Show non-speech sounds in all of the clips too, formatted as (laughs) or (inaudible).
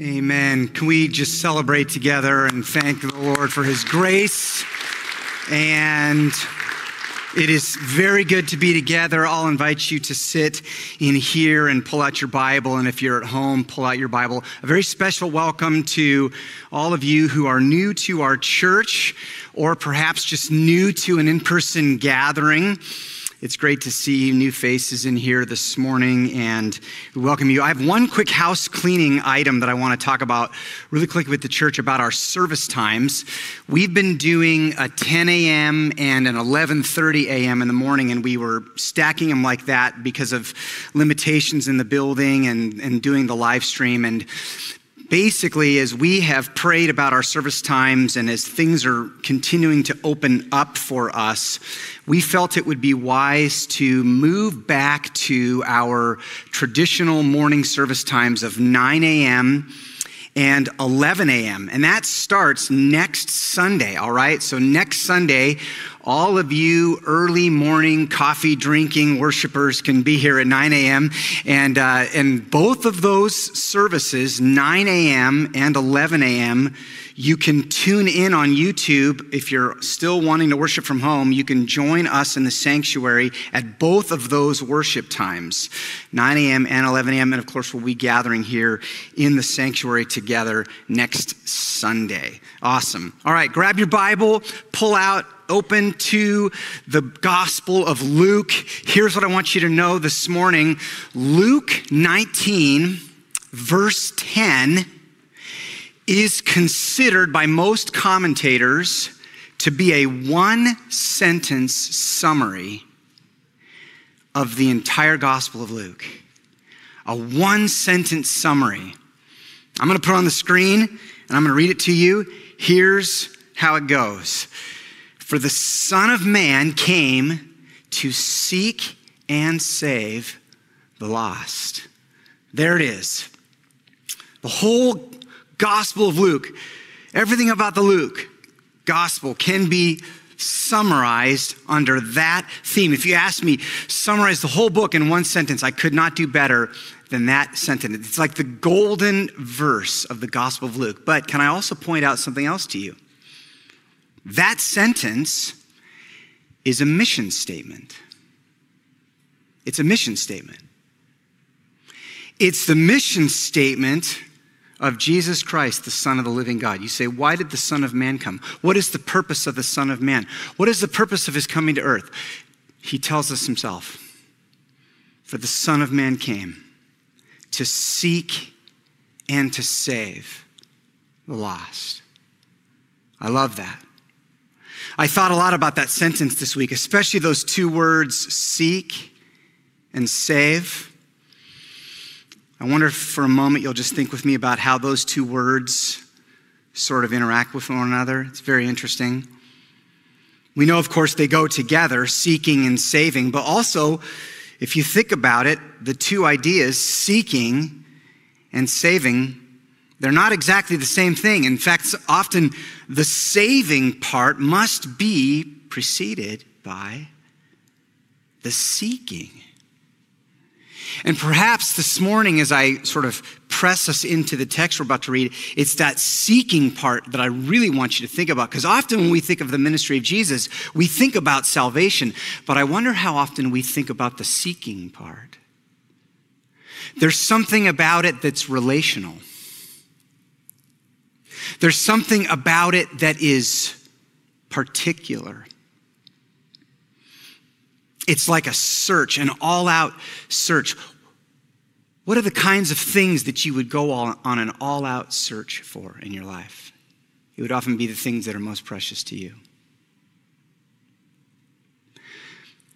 Amen. Can we just celebrate together and thank the Lord for his grace? And it is very good to be together. I'll invite you to sit in here and pull out your Bible. And if you're at home, pull out your Bible. A very special welcome to all of you who are new to our church or perhaps just new to an in person gathering. It's great to see new faces in here this morning and welcome you. I have one quick house cleaning item that I want to talk about really quick with the church about our service times. We've been doing a 10 a.m. and an 11:30 a.m. in the morning, and we were stacking them like that because of limitations in the building and, and doing the live stream. And basically, as we have prayed about our service times and as things are continuing to open up for us, we felt it would be wise to move back to our traditional morning service times of 9 a.m. and 11 a.m. And that starts next Sunday, all right? So, next Sunday, all of you early morning coffee drinking worshipers can be here at 9 a.m. And, uh, and both of those services, 9 a.m. and 11 a.m., you can tune in on YouTube. If you're still wanting to worship from home, you can join us in the sanctuary at both of those worship times, 9 a.m. and 11 a.m. And of course, we'll be gathering here in the sanctuary together next Sunday. Awesome. All right, grab your Bible, pull out open to the Gospel of Luke. Here's what I want you to know this morning Luke 19, verse 10 is considered by most commentators to be a one sentence summary of the entire Gospel of Luke. A one sentence summary. I'm going to put on the screen and I'm going to read it to you. Here's how it goes For the Son of Man came to seek and save the lost. There it is. The whole Gospel of Luke, everything about the Luke gospel can be summarized under that theme. If you ask me, summarize the whole book in one sentence, I could not do better than that sentence. It's like the golden verse of the Gospel of Luke. But can I also point out something else to you? That sentence is a mission statement. It's a mission statement. It's the mission statement of Jesus Christ, the Son of the living God. You say, why did the Son of Man come? What is the purpose of the Son of Man? What is the purpose of his coming to earth? He tells us himself. For the Son of Man came to seek and to save the lost. I love that. I thought a lot about that sentence this week, especially those two words, seek and save. I wonder if for a moment you'll just think with me about how those two words sort of interact with one another. It's very interesting. We know, of course, they go together, seeking and saving, but also, if you think about it, the two ideas, seeking and saving, they're not exactly the same thing. In fact, often the saving part must be preceded by the seeking. And perhaps this morning, as I sort of press us into the text we're about to read, it's that seeking part that I really want you to think about. Because often when we think of the ministry of Jesus, we think about salvation, but I wonder how often we think about the seeking part. There's something about it that's relational. There's something about it that is particular. It's like a search, an all out search. What are the kinds of things that you would go on an all out search for in your life? It would often be the things that are most precious to you.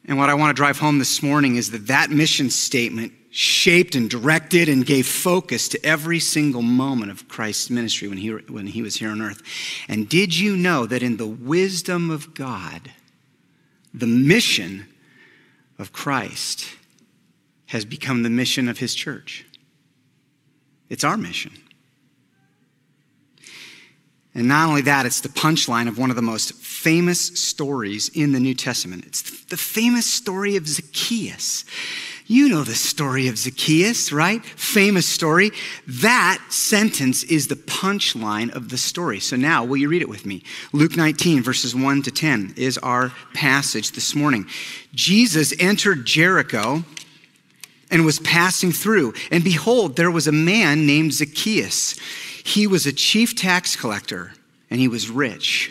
And what I want to drive home this morning is that that mission statement shaped and directed and gave focus to every single moment of Christ's ministry when he, when he was here on earth. And did you know that in the wisdom of God, the mission of Christ has become the mission of his church. It's our mission. And not only that, it's the punchline of one of the most famous stories in the New Testament. It's the famous story of Zacchaeus. You know the story of Zacchaeus, right? Famous story. That sentence is the punchline of the story. So now, will you read it with me? Luke 19, verses 1 to 10 is our passage this morning. Jesus entered Jericho and was passing through. And behold, there was a man named Zacchaeus. He was a chief tax collector and he was rich.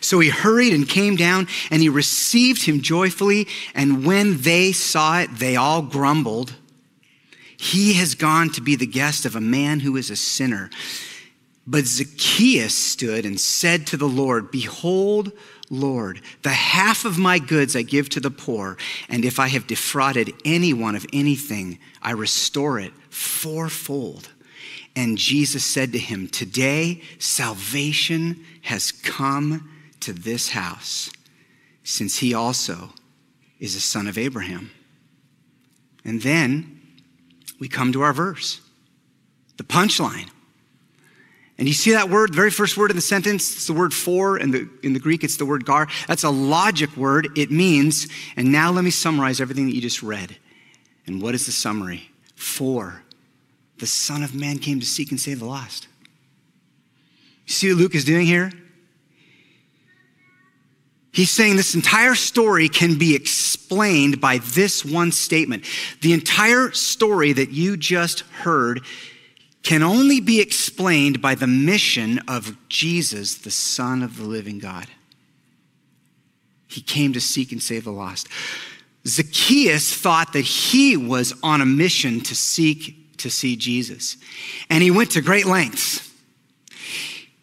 So he hurried and came down, and he received him joyfully. And when they saw it, they all grumbled. He has gone to be the guest of a man who is a sinner. But Zacchaeus stood and said to the Lord, Behold, Lord, the half of my goods I give to the poor, and if I have defrauded anyone of anything, I restore it fourfold. And Jesus said to him, Today salvation has come to this house, since he also is a son of Abraham. And then we come to our verse, the punchline. And you see that word, the very first word in the sentence, it's the word for, and in the Greek, it's the word gar. That's a logic word. It means, and now let me summarize everything that you just read. And what is the summary? For the Son of Man came to seek and save the lost. You see what Luke is doing here? He's saying this entire story can be explained by this one statement. The entire story that you just heard can only be explained by the mission of Jesus, the Son of the living God. He came to seek and save the lost. Zacchaeus thought that he was on a mission to seek to see Jesus, and he went to great lengths.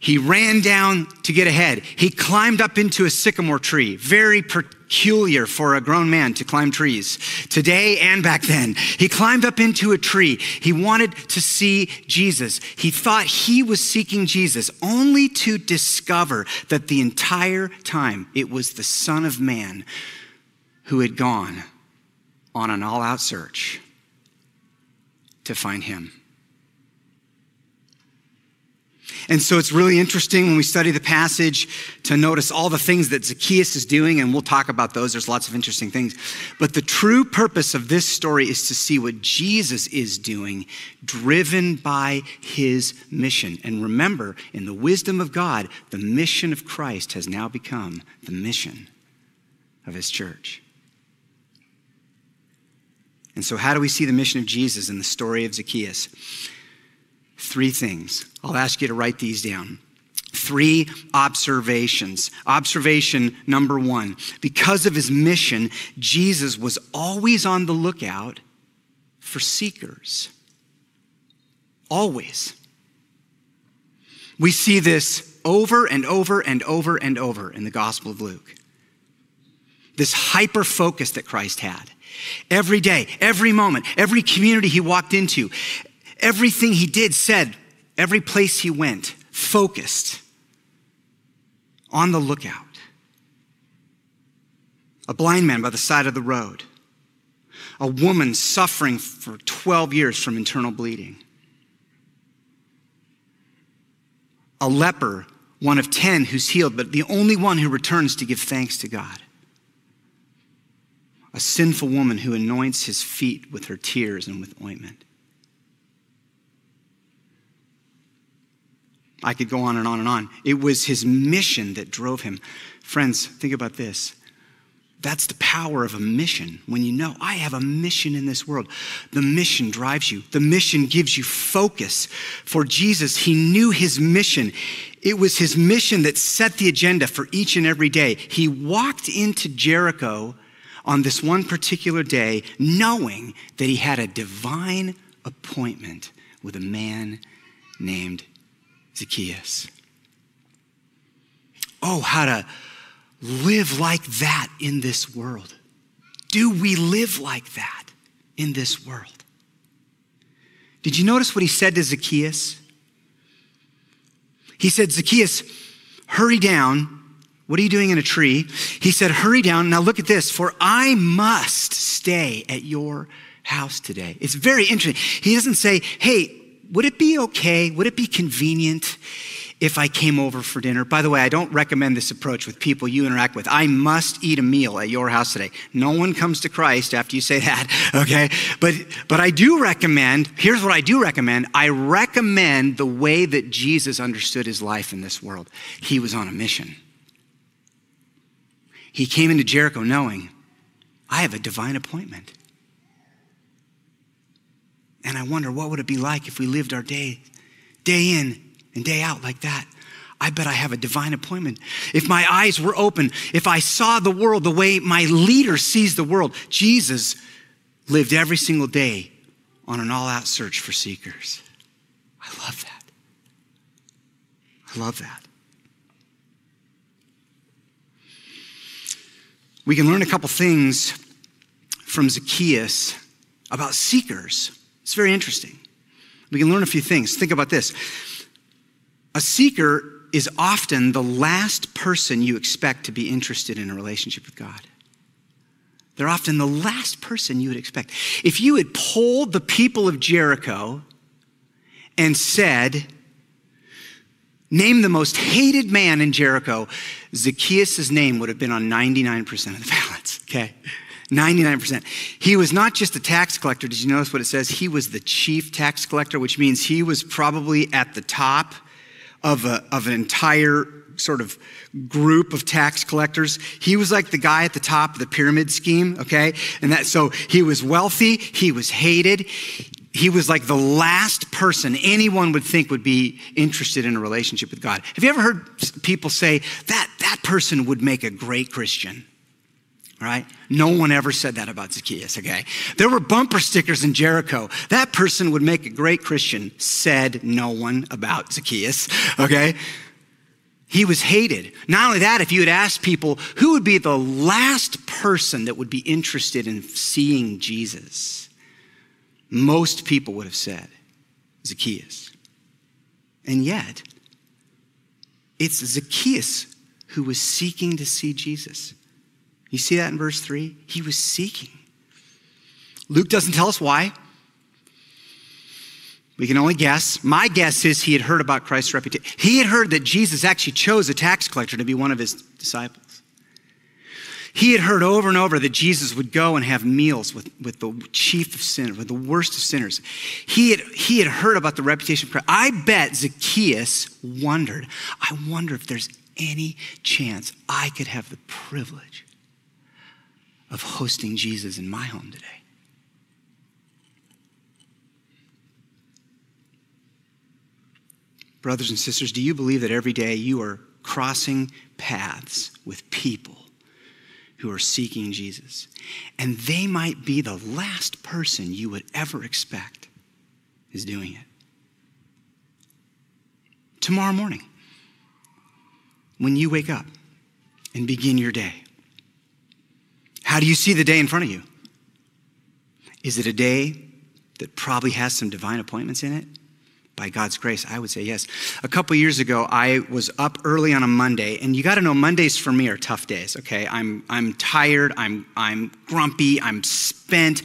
He ran down to get ahead. He climbed up into a sycamore tree, very peculiar for a grown man to climb trees, today and back then. He climbed up into a tree. He wanted to see Jesus. He thought he was seeking Jesus, only to discover that the entire time it was the Son of Man who had gone on an all out search to find him. And so it's really interesting when we study the passage to notice all the things that Zacchaeus is doing, and we'll talk about those. There's lots of interesting things. But the true purpose of this story is to see what Jesus is doing, driven by his mission. And remember, in the wisdom of God, the mission of Christ has now become the mission of his church. And so, how do we see the mission of Jesus in the story of Zacchaeus? Three things. I'll ask you to write these down. Three observations. Observation number one because of his mission, Jesus was always on the lookout for seekers. Always. We see this over and over and over and over in the Gospel of Luke. This hyper focus that Christ had. Every day, every moment, every community he walked into, Everything he did, said, every place he went, focused, on the lookout. A blind man by the side of the road. A woman suffering for 12 years from internal bleeding. A leper, one of 10 who's healed, but the only one who returns to give thanks to God. A sinful woman who anoints his feet with her tears and with ointment. I could go on and on and on. It was his mission that drove him. Friends, think about this. That's the power of a mission. When you know, I have a mission in this world, the mission drives you. The mission gives you focus. For Jesus, he knew his mission. It was his mission that set the agenda for each and every day. He walked into Jericho on this one particular day, knowing that he had a divine appointment with a man named Zacchaeus. Oh, how to live like that in this world. Do we live like that in this world? Did you notice what he said to Zacchaeus? He said, Zacchaeus, hurry down. What are you doing in a tree? He said, Hurry down. Now look at this, for I must stay at your house today. It's very interesting. He doesn't say, Hey, would it be okay? Would it be convenient if I came over for dinner. By the way, I don't recommend this approach with people you interact with. I must eat a meal at your house today. No one comes to Christ after you say that, (laughs) okay? But but I do recommend, here's what I do recommend. I recommend the way that Jesus understood his life in this world. He was on a mission. He came into Jericho knowing, I have a divine appointment. And I wonder what would it be like if we lived our day day in and day out like that. I bet I have a divine appointment. If my eyes were open, if I saw the world the way my leader sees the world, Jesus lived every single day on an all out search for seekers. I love that. I love that. We can learn a couple things from Zacchaeus about seekers. It's very interesting. We can learn a few things. Think about this. A seeker is often the last person you expect to be interested in a relationship with God. They're often the last person you would expect. If you had polled the people of Jericho and said, Name the most hated man in Jericho, Zacchaeus' name would have been on 99% of the (laughs) ballots, okay? 99%. He was not just a tax collector. Did you notice what it says? He was the chief tax collector, which means he was probably at the top of, a, of an entire sort of group of tax collectors. He was like the guy at the top of the pyramid scheme, okay? And that so he was wealthy, he was hated. He was like the last person anyone would think would be interested in a relationship with God. Have you ever heard people say that that person would make a great Christian? Right? No one ever said that about Zacchaeus, okay? There were bumper stickers in Jericho. That person would make a great Christian, said no one about Zacchaeus, okay? He was hated. Not only that, if you had asked people who would be the last person that would be interested in seeing Jesus, most people would have said Zacchaeus. And yet, it's Zacchaeus who was seeking to see Jesus. You see that in verse 3? He was seeking. Luke doesn't tell us why. We can only guess. My guess is he had heard about Christ's reputation. He had heard that Jesus actually chose a tax collector to be one of his disciples. He had heard over and over that Jesus would go and have meals with, with the chief of sinners, with the worst of sinners. He had, he had heard about the reputation of Christ. I bet Zacchaeus wondered, I wonder if there's any chance I could have the privilege of hosting Jesus in my home today. Brothers and sisters, do you believe that every day you are crossing paths with people who are seeking Jesus? And they might be the last person you would ever expect is doing it. Tomorrow morning, when you wake up and begin your day, how do you see the day in front of you? Is it a day that probably has some divine appointments in it? By God's grace? I would say yes. A couple years ago, I was up early on a Monday, and you got to know Mondays for me are tough days. Okay, I'm I'm tired. I'm I'm grumpy. I'm spent.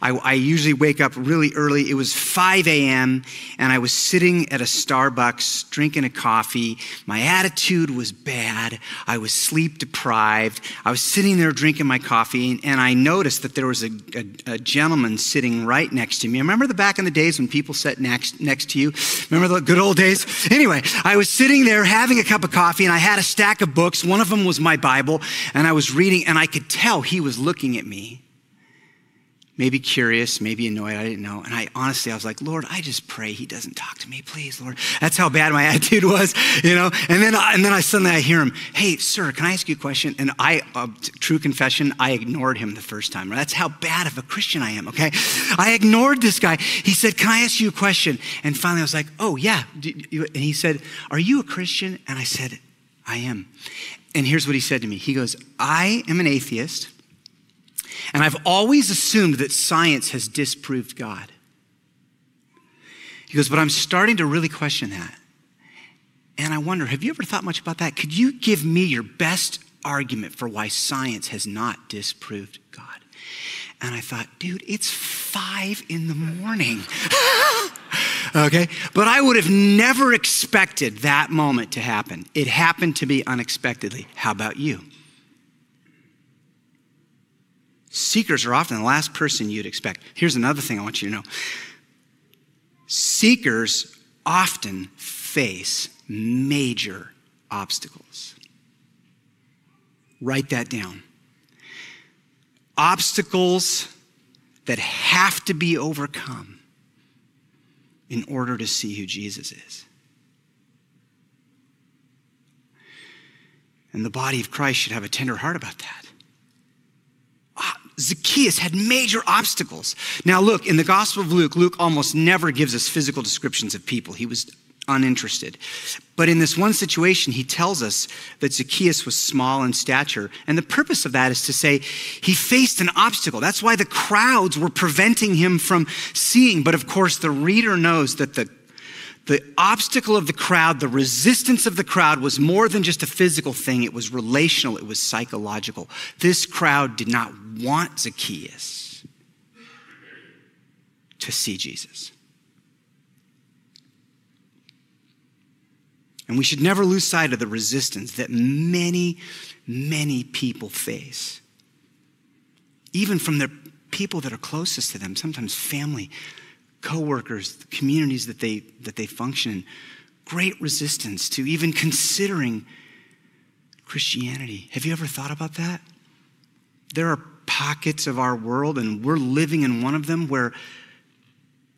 I, I usually wake up really early. It was 5 a.m. and I was sitting at a Starbucks drinking a coffee. My attitude was bad. I was sleep deprived. I was sitting there drinking my coffee, and I noticed that there was a, a, a gentleman sitting right next to me. Remember the back in the days when people sat next next to you? Remember the good old days? Anyway, I was sitting there having a cup of coffee and I had a stack of books. One of them was my Bible, and I was reading, and I could tell he was looking at me maybe curious, maybe annoyed, I didn't know. And I honestly, I was like, Lord, I just pray he doesn't talk to me, please, Lord. That's how bad my (laughs) attitude was, you know? And then, and then I suddenly I hear him, hey, sir, can I ask you a question? And I, uh, true confession, I ignored him the first time. That's how bad of a Christian I am, okay? I ignored this guy. He said, can I ask you a question? And finally I was like, oh, yeah. And he said, are you a Christian? And I said, I am. And here's what he said to me. He goes, I am an atheist And I've always assumed that science has disproved God. He goes, But I'm starting to really question that. And I wonder, have you ever thought much about that? Could you give me your best argument for why science has not disproved God? And I thought, dude, it's five in the morning. (laughs) okay? But I would have never expected that moment to happen. It happened to me unexpectedly. How about you? Seekers are often the last person you'd expect. Here's another thing I want you to know seekers often face major obstacles. Write that down. Obstacles that have to be overcome in order to see who Jesus is. And the body of Christ should have a tender heart about that. Zacchaeus had major obstacles. Now, look, in the Gospel of Luke, Luke almost never gives us physical descriptions of people. He was uninterested. But in this one situation, he tells us that Zacchaeus was small in stature. And the purpose of that is to say he faced an obstacle. That's why the crowds were preventing him from seeing. But of course, the reader knows that the the obstacle of the crowd, the resistance of the crowd was more than just a physical thing, it was relational, it was psychological. This crowd did not want Zacchaeus to see Jesus. And we should never lose sight of the resistance that many, many people face. Even from the people that are closest to them, sometimes family, coworkers, the communities that they, that they function in. Great resistance to even considering Christianity. Have you ever thought about that? There are pockets of our world, and we're living in one of them, where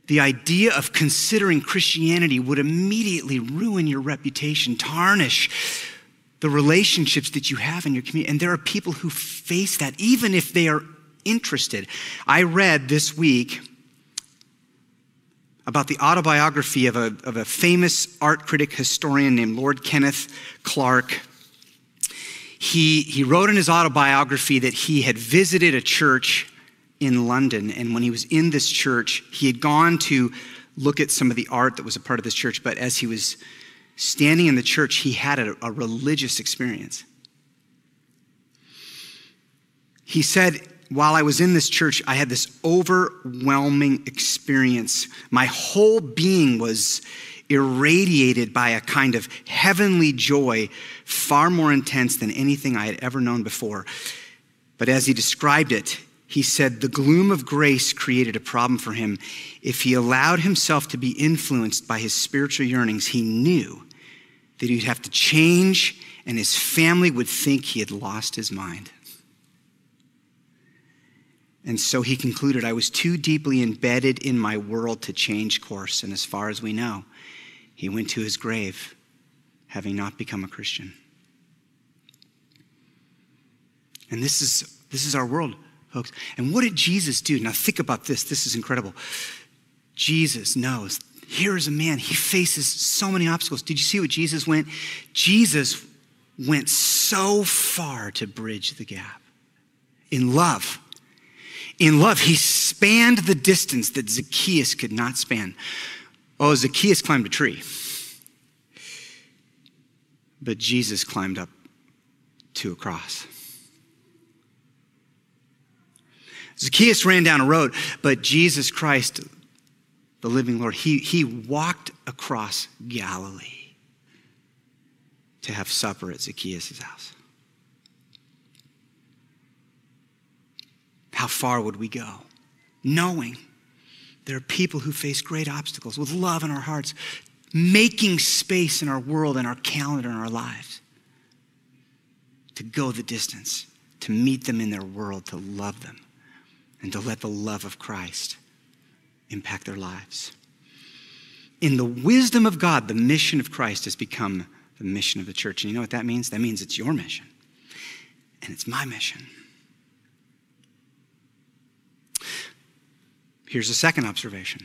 the idea of considering Christianity would immediately ruin your reputation, tarnish the relationships that you have in your community. And there are people who face that, even if they are interested. I read this week about the autobiography of a, of a famous art critic historian named Lord Kenneth Clark. He, he wrote in his autobiography that he had visited a church in London. And when he was in this church, he had gone to look at some of the art that was a part of this church. But as he was standing in the church, he had a, a religious experience. He said, while I was in this church, I had this overwhelming experience. My whole being was irradiated by a kind of heavenly joy, far more intense than anything I had ever known before. But as he described it, he said the gloom of grace created a problem for him. If he allowed himself to be influenced by his spiritual yearnings, he knew that he'd have to change and his family would think he had lost his mind. And so he concluded, I was too deeply embedded in my world to change course. And as far as we know, he went to his grave having not become a Christian. And this is, this is our world folks. And what did Jesus do? Now, think about this. This is incredible. Jesus knows here is a man, he faces so many obstacles. Did you see what Jesus went? Jesus went so far to bridge the gap in love. In love, he spanned the distance that Zacchaeus could not span. Oh, Zacchaeus climbed a tree, but Jesus climbed up to a cross. Zacchaeus ran down a road, but Jesus Christ, the living Lord, he, he walked across Galilee to have supper at Zacchaeus' house. How far would we go? Knowing there are people who face great obstacles with love in our hearts, making space in our world and our calendar and our lives to go the distance, to meet them in their world, to love them and to let the love of Christ impact their lives. In the wisdom of God, the mission of Christ has become the mission of the church. And you know what that means? That means it's your mission, and it's my mission. Here's a second observation.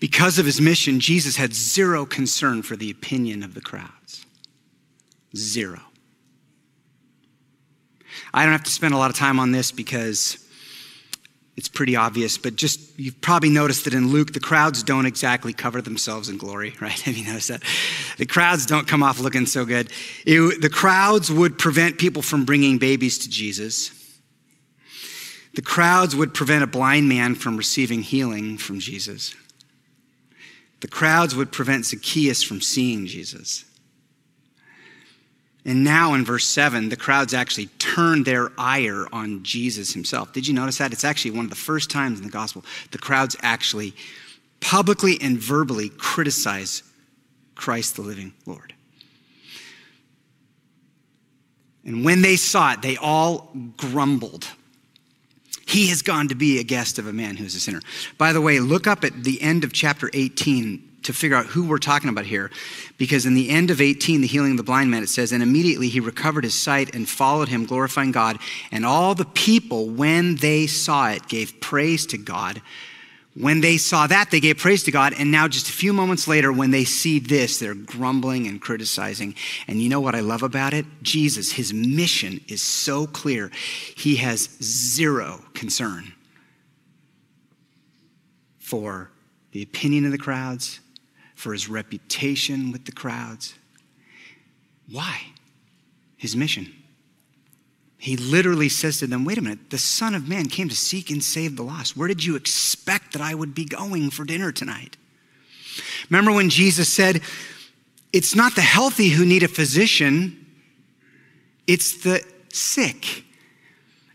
Because of his mission, Jesus had zero concern for the opinion of the crowds. Zero. I don't have to spend a lot of time on this because it's pretty obvious, but just you've probably noticed that in Luke, the crowds don't exactly cover themselves in glory, (laughs) right? Have you noticed that? The crowds don't come off looking so good. It, the crowds would prevent people from bringing babies to Jesus. The crowds would prevent a blind man from receiving healing from Jesus. The crowds would prevent Zacchaeus from seeing Jesus. And now in verse 7, the crowds actually turned their ire on Jesus himself. Did you notice that? It's actually one of the first times in the gospel the crowds actually publicly and verbally criticize Christ the living Lord. And when they saw it, they all grumbled. He has gone to be a guest of a man who is a sinner. By the way, look up at the end of chapter 18 to figure out who we're talking about here. Because in the end of 18, the healing of the blind man, it says, And immediately he recovered his sight and followed him, glorifying God. And all the people, when they saw it, gave praise to God. When they saw that, they gave praise to God. And now, just a few moments later, when they see this, they're grumbling and criticizing. And you know what I love about it? Jesus, his mission is so clear. He has zero concern for the opinion of the crowds, for his reputation with the crowds. Why? His mission. He literally says to them, Wait a minute, the Son of Man came to seek and save the lost. Where did you expect that I would be going for dinner tonight? Remember when Jesus said, It's not the healthy who need a physician, it's the sick.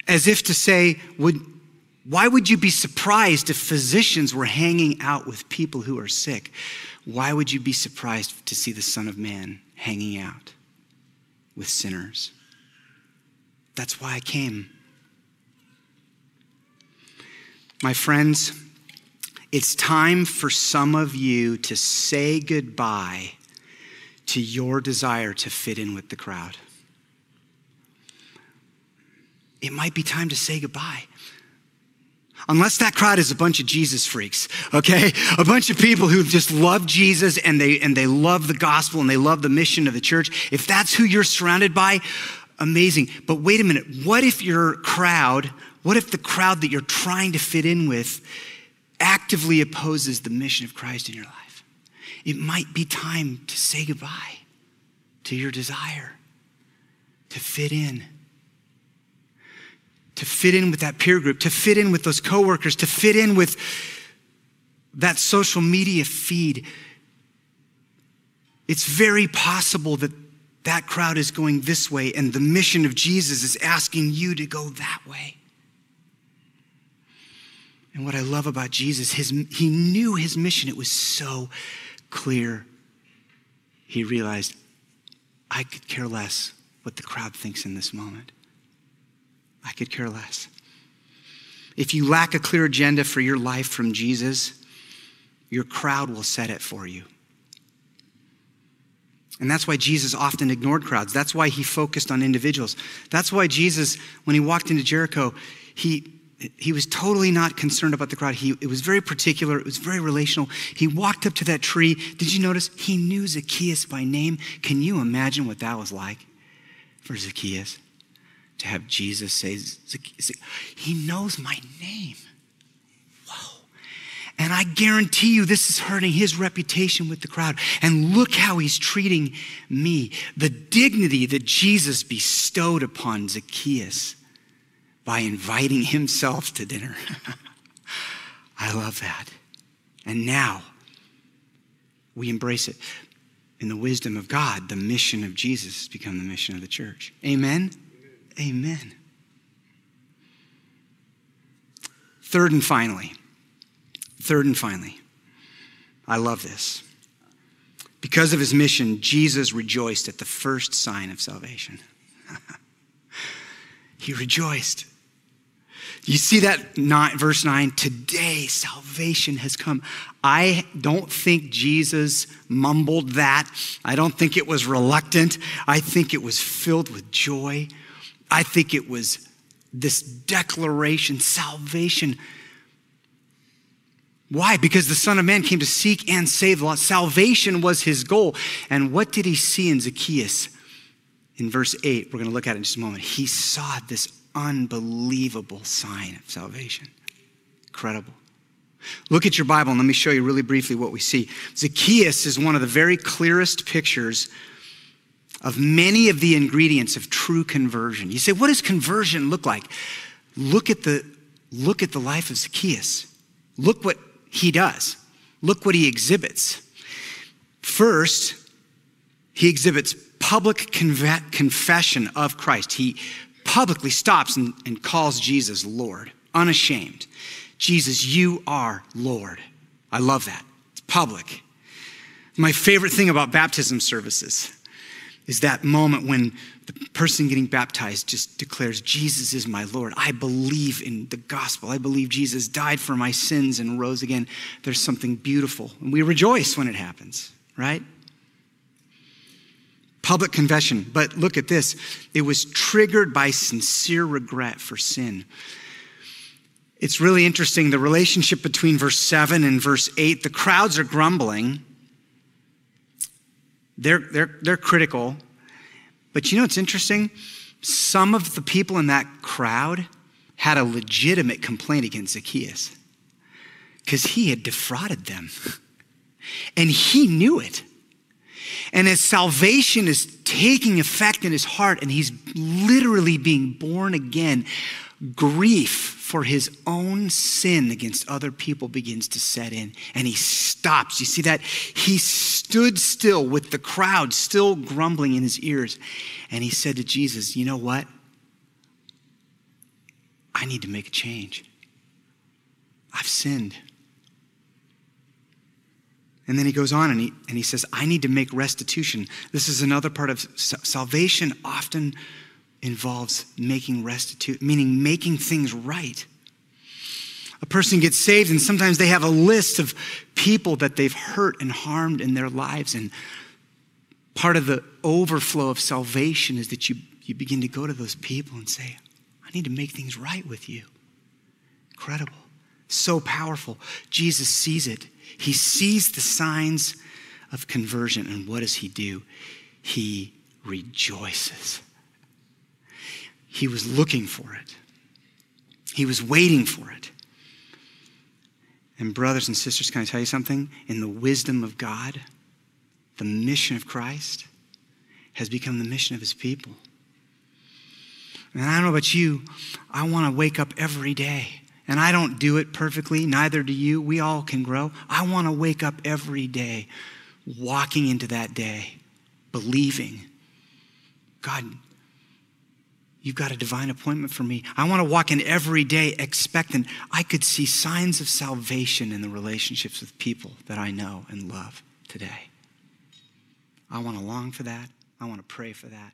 As if to say, would, Why would you be surprised if physicians were hanging out with people who are sick? Why would you be surprised to see the Son of Man hanging out with sinners? That's why I came. My friends, it's time for some of you to say goodbye to your desire to fit in with the crowd. It might be time to say goodbye. Unless that crowd is a bunch of Jesus freaks, okay? A bunch of people who just love Jesus and they, and they love the gospel and they love the mission of the church. If that's who you're surrounded by, amazing. But wait a minute. What if your crowd, what if the crowd that you're trying to fit in with actively opposes the mission of Christ in your life? It might be time to say goodbye to your desire to fit in to fit in with that peer group, to fit in with those coworkers, to fit in with that social media feed. It's very possible that that crowd is going this way, and the mission of Jesus is asking you to go that way. And what I love about Jesus, his, he knew his mission. It was so clear. He realized, I could care less what the crowd thinks in this moment. I could care less. If you lack a clear agenda for your life from Jesus, your crowd will set it for you. And that's why Jesus often ignored crowds. That's why he focused on individuals. That's why Jesus, when he walked into Jericho, he, he was totally not concerned about the crowd. He, it was very particular, it was very relational. He walked up to that tree. Did you notice? He knew Zacchaeus by name. Can you imagine what that was like for Zacchaeus? to have Jesus say, He knows my name. And I guarantee you, this is hurting his reputation with the crowd. And look how he's treating me. The dignity that Jesus bestowed upon Zacchaeus by inviting himself to dinner. (laughs) I love that. And now we embrace it. In the wisdom of God, the mission of Jesus has become the mission of the church. Amen. Amen. Third and finally, third and finally, I love this. Because of his mission, Jesus rejoiced at the first sign of salvation. (laughs) he rejoiced. You see that nine, verse 9? Today salvation has come. I don't think Jesus mumbled that. I don't think it was reluctant. I think it was filled with joy I think it was this declaration, salvation. Why? Because the Son of Man came to seek and save the lost. Salvation was his goal. And what did he see in Zacchaeus? in verse 8, we're going to look at it in just a moment. He saw this unbelievable sign of salvation. Incredible. Look at your Bible and let me show you really briefly what we see. Zacchaeus is one of the very clearest pictures of many of the ingredients of true conversion. You say, what does conversion look like? Look at the, look at the life of Zacchaeus. Look what he does. Look what he exhibits. First, he exhibits public confession of Christ. He publicly stops and, and calls Jesus Lord, unashamed. Jesus, you are Lord. I love that. It's public. My favorite thing about baptism services is that moment when the person getting baptized just declares, Jesus is my Lord. I believe in the gospel. I believe Jesus died for my sins and rose again. There's something beautiful. And we rejoice when it happens, right? Public confession. But look at this it was triggered by sincere regret for sin. It's really interesting the relationship between verse 7 and verse 8. The crowds are grumbling, they're, they're, they're critical. But you know what's interesting? Some of the people in that crowd had a legitimate complaint against Zacchaeus because he had defrauded them. (laughs) And he knew it. And as salvation is taking effect in his heart and he's literally being born again, grief for his own sin against other people begins to set in and he stops. You see that? He stood still with the crowd still grumbling in his ears and he said to Jesus, You know what? I need to make a change. I've sinned. And then he goes on and he, and he says, I need to make restitution. This is another part of salvation, often involves making restitution, meaning making things right. A person gets saved, and sometimes they have a list of people that they've hurt and harmed in their lives. And part of the overflow of salvation is that you, you begin to go to those people and say, I need to make things right with you. Incredible. So powerful. Jesus sees it. He sees the signs of conversion, and what does he do? He rejoices. He was looking for it, he was waiting for it. And, brothers and sisters, can I tell you something? In the wisdom of God, the mission of Christ has become the mission of his people. And I don't know about you, I want to wake up every day. And I don't do it perfectly, neither do you. We all can grow. I want to wake up every day walking into that day, believing, God, You've got a divine appointment for me. I want to walk in every day expectant. I could see signs of salvation in the relationships with people that I know and love today. I want to long for that. I want to pray for that.